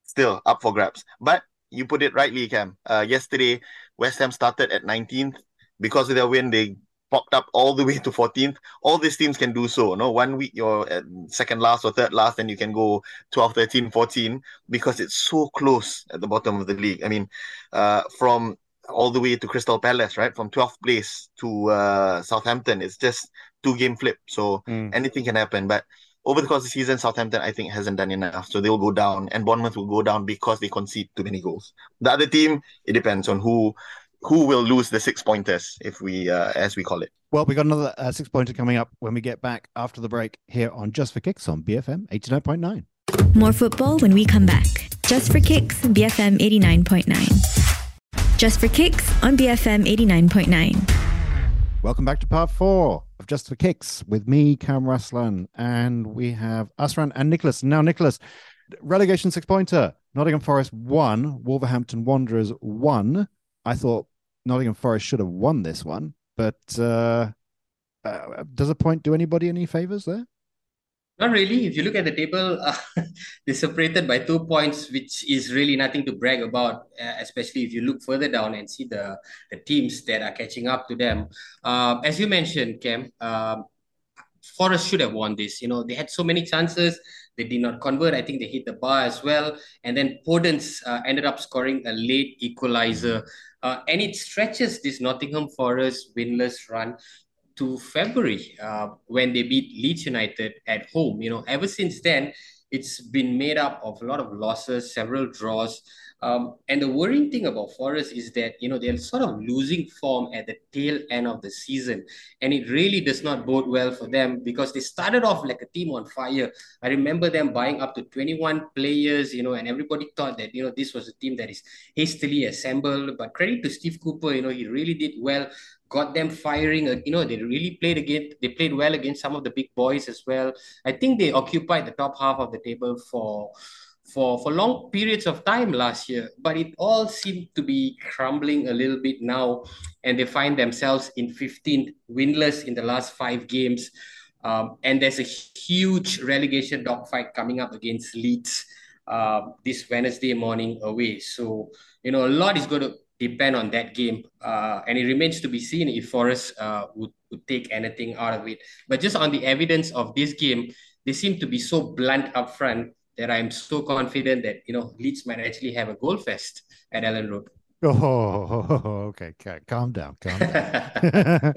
S5: still up for grabs. But you put it rightly, Kam. Uh, yesterday, West Ham started at 19th. Because of their win, they popped up all the way to 14th. All these teams can do so. No, one week you're at second last or third last, and you can go 12, 13, 14 because it's so close at the bottom of the league. I mean, uh, from all the way to Crystal Palace, right? From 12th place to uh, Southampton, it's just two game flip. So mm. anything can happen. But over the course of the season, Southampton, I think, hasn't done enough. So they'll go down, and Bournemouth will go down because they concede too many goals. The other team, it depends on who who will lose the six pointers, if we, uh, as we call it.
S4: Well, we got another uh, six pointer coming up when we get back after the break here on Just for Kicks on BFM 89.9.
S2: More football when we come back. Just for Kicks, BFM 89.9. Just for Kicks on BFM 89.9.
S4: Welcome back to part four of Just for Kicks with me, Kam Raslan, and we have Azran and Nicholas. Now, Nicholas, relegation six pointer. Nottingham Forest one, Wolverhampton Wanderers one. I thought Nottingham Forest should have won this one, but uh, uh, does a point do anybody any favors there?
S6: Not really. If you look at the table, uh, (laughs) they're separated by two points, which is really nothing to brag about, uh, especially if you look further down and see the, the teams that are catching up to them. Uh, as you mentioned, Kam, um, Forest should have won this. You know, they had so many chances. They did not convert. I think they hit the bar as well. And then Podence uh, ended up scoring a late equalizer. Uh, and it stretches this Nottingham Forest winless run to February uh, when they beat Leeds United at home. You know, ever since then, it's been made up of a lot of losses, several draws. Um, and the worrying thing about Forest is that you know they're sort of losing form at the tail end of the season, and it really does not bode well for them because they started off like a team on fire. I remember them buying up to 21 players, you know, and everybody thought that you know this was a team that is hastily assembled. But credit to Steve Cooper, you know, he really did well got them firing. You know, they really played again. They played well against some of the big boys as well. I think they occupied the top half of the table for for for long periods of time last year but it all seemed to be crumbling a little bit now and they find themselves in 15th winless in the last five games. Um, and there's a huge relegation dogfight coming up against leeds uh, this wednesday morning away. So you know a lot is going to depend on that game uh, and it remains to be seen if forest uh, would, would take anything out of it. But just on the evidence of this game they seem to be so blunt up front that I'm so confident that you know Leeds might actually have a goal fest at Elland Road. (laughs)
S4: Oh, okay, okay. calm down, calm down.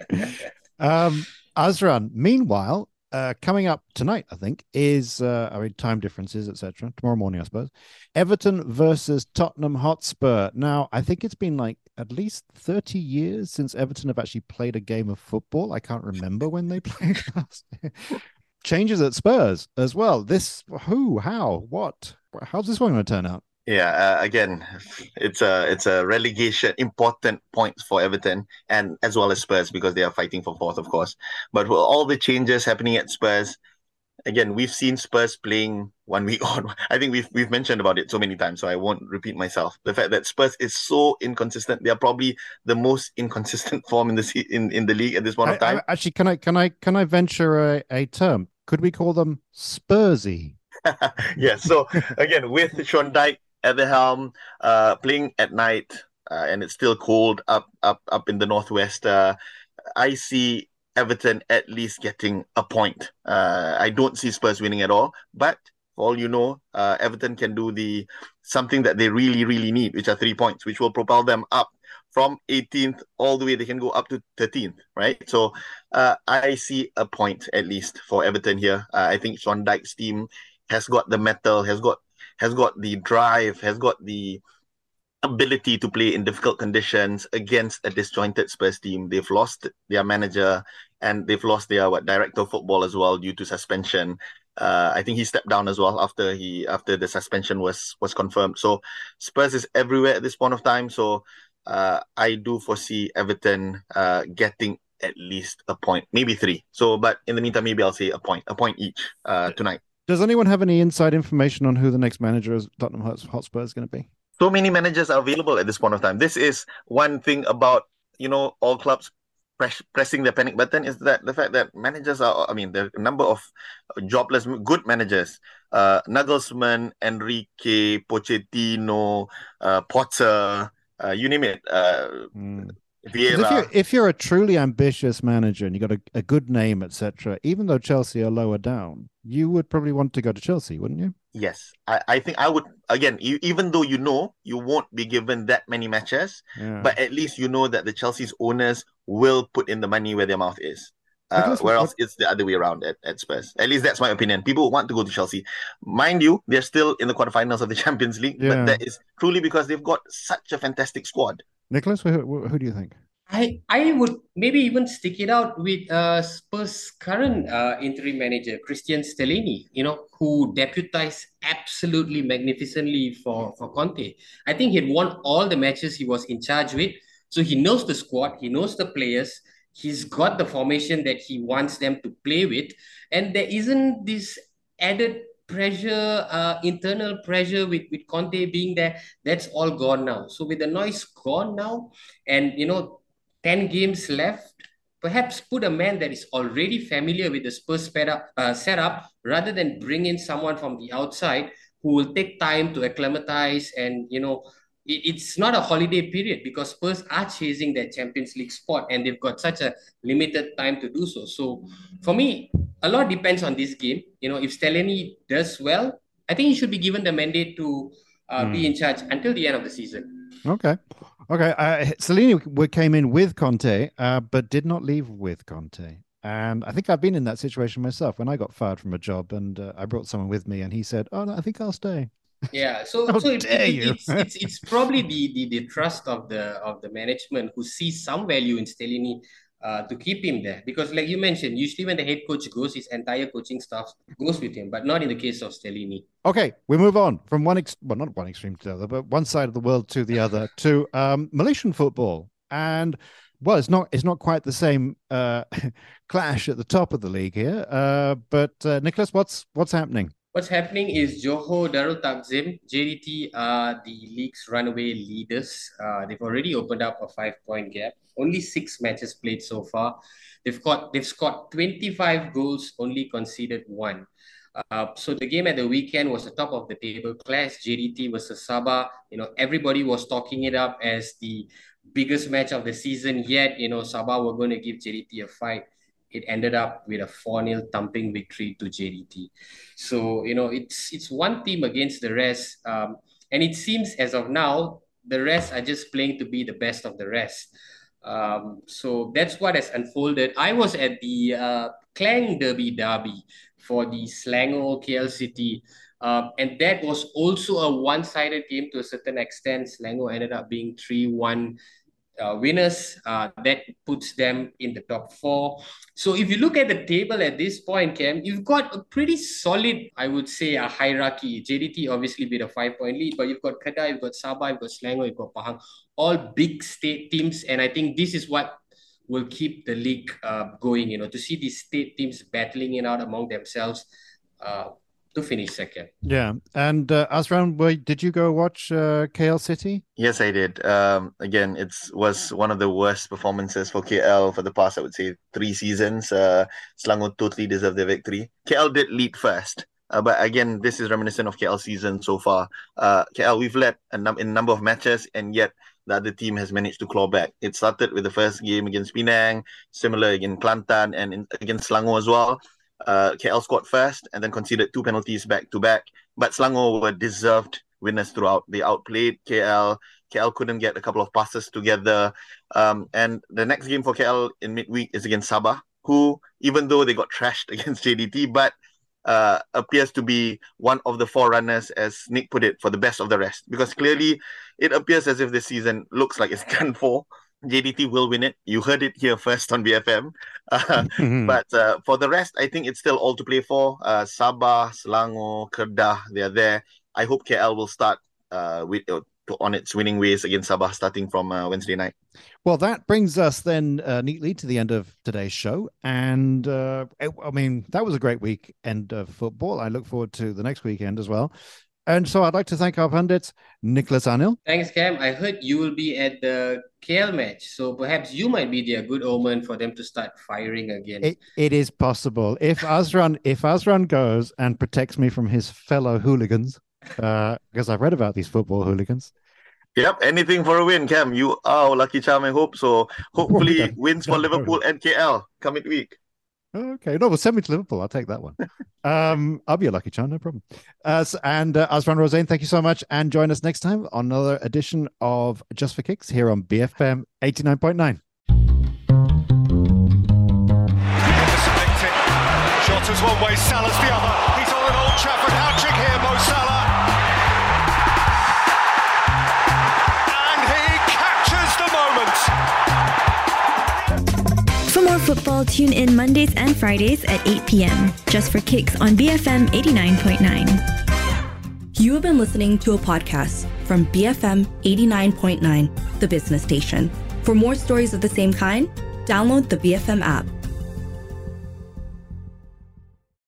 S4: (laughs) um, Azran, meanwhile, uh, coming up tonight, I think, is uh, I mean time differences, etc. Tomorrow morning, I suppose. Everton versus Tottenham Hotspur. Now, I think it's been like at least thirty years since Everton have actually played a game of football. I can't remember when they (laughs) played last changes at Spurs as well. This who, how, what? How's this one going to turn out?
S5: Yeah, uh, again, it's a it's a relegation important point for Everton and as well as Spurs because they are fighting for fourth, of course. But with all the changes happening at Spurs, again, we've seen Spurs playing one week (laughs) on. I think we've we've mentioned about it so many times, so I won't repeat myself. The fact that Spurs is so inconsistent, they are probably the most (laughs) inconsistent form in the in, in the league at this point
S4: I,
S5: of time.
S4: I, actually, can I can I can I venture a, a term? Could we call them Spursy? (laughs)
S5: yeah. So again, with Sean Dyche at the helm, uh, playing at night, uh, and it's still cold up up up in the northwest. Uh, I see Everton at least getting a point. Uh, I don't see Spurs winning at all, but all you know, uh, Everton can do the something that they really really need, which are three points, which will propel them up from 18th all the way they can go up to 13th right so uh, i see a point at least for everton here uh, i think sean dyche's team has got the metal has got has got the drive has got the ability to play in difficult conditions against a disjointed spurs team they've lost their manager and they've lost their what director of football as well due to suspension uh, I think he stepped down as well after he after the suspension was was confirmed. So Spurs is everywhere at this point of time. So uh, I do foresee Everton uh, getting at least a point, maybe three. So, but in the meantime, maybe I'll say a point, a point each uh, tonight.
S4: Does anyone have any inside information on who the next manager of Tottenham Hotspur is going to be?
S5: So many managers are available at this point of time. This is one thing about you know all clubs press, pressing the panic button is that the fact that managers are. I mean, the number of jobless good managers, uh, Nagelsmann, Enrique, Pochettino, uh, Potter uh, you name it. Uh, mm.
S4: If you're, if you're a truly ambitious manager and you got a, a good name, etc., even though Chelsea are lower down, you would probably want to go to Chelsea, wouldn't you?
S5: Yes, I, I think I would. Again, you, even though you know you won't be given that many matches, yeah. but at least you know that the Chelsea's owners will put in the money where their mouth is. Uh, whereas what... it's the other way around at, at Spurs. At least that's my opinion. People want to go to Chelsea. Mind you, they're still in the quarterfinals of the (laughs) Champions League, yeah. but that is truly because they've got such a fantastic squad.
S4: Nicholas, who, who do you think?
S6: I, I would maybe even stick it out with uh, Spurs' current uh, interim manager, Cristian Stellini, you know, who deputized absolutely magnificently for, for Conte. I think he'd won all the matches he was in charge with. So he knows the squad, he knows the players, he's got the formation that he wants them to play with. And there isn't this added pressure uh, internal pressure with with conte being there. That's all gone now. So with the noise gone now and you know 10 games left perhaps put a man that is already familiar with the Spurs setup, uh, setup rather than bring in someone from the outside who will take time to acclimatize and you know it's not a holiday period because Spurs are chasing their Champions League spot and they've got such a limited time to do so. So for me, a lot depends on this game. You know, if Stellini does well, I think he should be given the mandate to uh, mm. be hmm. in charge until the end of the season.
S4: Okay. Okay. Uh, Stellini came in with Conte, uh, but did not leave with Conte. And I think I've been in that situation myself when I got fired from a job and uh, I brought someone with me and he said, Oh, no, I think I'll stay.
S6: Yeah, so so it, it, it's, it's it's probably the, the the trust of the of the management who sees some value in Stellini uh, to keep him there. Because like you mentioned usually when the head coach goes his entire coaching staff goes with him but not in the case of Stellini.
S4: Okay we move on from one ex- well not one extreme to the other but one side of the world to the other to um, Malaysian football. And well it's not it's not quite the same uh, (laughs) clash at the top of the league here uh, but uh, Nicholas what's what's happening
S6: What's happening is Johor Darul Takzim, JDT are the league's runaway leaders. Uh, they've already opened up a five-point gap. Only six matches played so far. They've got they've scored 25 goals, only conceded one. Uh, so the game at the weekend was the top of the table clash. JDT versus Sabah. You know, everybody was talking it up as the biggest match of the season. Yet, you know, Sabah were going to give JDT a fight it ended up with a 4-0 thumping victory to JDT. So, you know, it's it's one team against the rest. Um, and it seems as of now, the rest are just playing to be the best of the rest. Um, so that's what has unfolded. I was at the uh, Klang Derby Derby for the Selangor KL City. Um, and that was also a one-sided game to a certain extent. Selangor ended up being 3-1 uh, winners. Uh, that puts them in the top four. So if you look at the table at this point, Kam, you've got a pretty solid, I would say, a hierarchy. JDT obviously with a five-point lead, but you've got Kedah, you've got Sabah, you've got Selangor, you've got Pahang, all big state teams. And I think this is what will keep the league uh, going, you know, to see these state teams battling it out among themselves. Uh, to finish second.
S4: Yeah, and uh, Azran, did you go watch uh, KL City?
S5: Yes, I did. Um, again, it was one of the worst performances for KL for the past, I would say, three seasons. Uh, Selangor totally deserved the victory. KL did lead first. Uh, but again, this is reminiscent of KL season so far. Uh, KL, we've led a num- in a number of matches, and yet the other team has managed to claw back. It started with the first game against Penang, similar against Kelantan, and in, against Selangor as well uh, KL scored first and then conceded two penalties back to back. But Selangor were deserved winners throughout. They outplayed KL. KL couldn't get a couple of passes together. Um, and the next game for KL in midweek is against Sabah, who, even though they got trashed (laughs) against JDT, but uh, appears to be one of the forerunners, as Nick put it, for the best of the rest. Because clearly, it appears as if this season looks like it's (laughs) done for. JDT will win it. You heard it here first on BFM. Uh, mm-hmm. But uh, for the rest, I think it's still all to play for. Uh, Sabah, Selangor, Kedah, they are there. I hope KL will start uh, with uh, on its winning ways against Sabah starting from uh, Wednesday night.
S4: Well, that brings us then uh, neatly to the end of today's show. And uh, I mean, that was a great weekend of football. I look forward to the next weekend as well. And so I'd like to thank our pundits, Nicholas Anil.
S6: Thanks, Kam. I heard you will be at the KL match. So perhaps you might be the good omen for them to start firing again.
S4: It, it is possible. If Azran if Azran goes and protects me from his fellow hooligans, uh, because I've read about these football hooligans.
S5: Yep, anything for a win, Kam. You are our lucky charm, I hope. So hopefully (laughs) wins for (laughs) Liverpool and KL coming week.
S4: Okay, no, well, send me to Liverpool. I'll take that one. (laughs) um, I'll be a lucky charm, no problem. Uh, and uh, Azran Rosain, thank you so much, and join us next time on another edition of Just for Kicks here on BFM eighty nine point nine. Shot as one way, Salah's the other. He's on an Old Trafford
S2: football, tune in Mondays and Fridays at 8 p.m. just for kicks on BFM 89.9.
S1: You have been listening to a podcast from BFM 89.9, the business station. For more stories of the same kind, download the BFM app.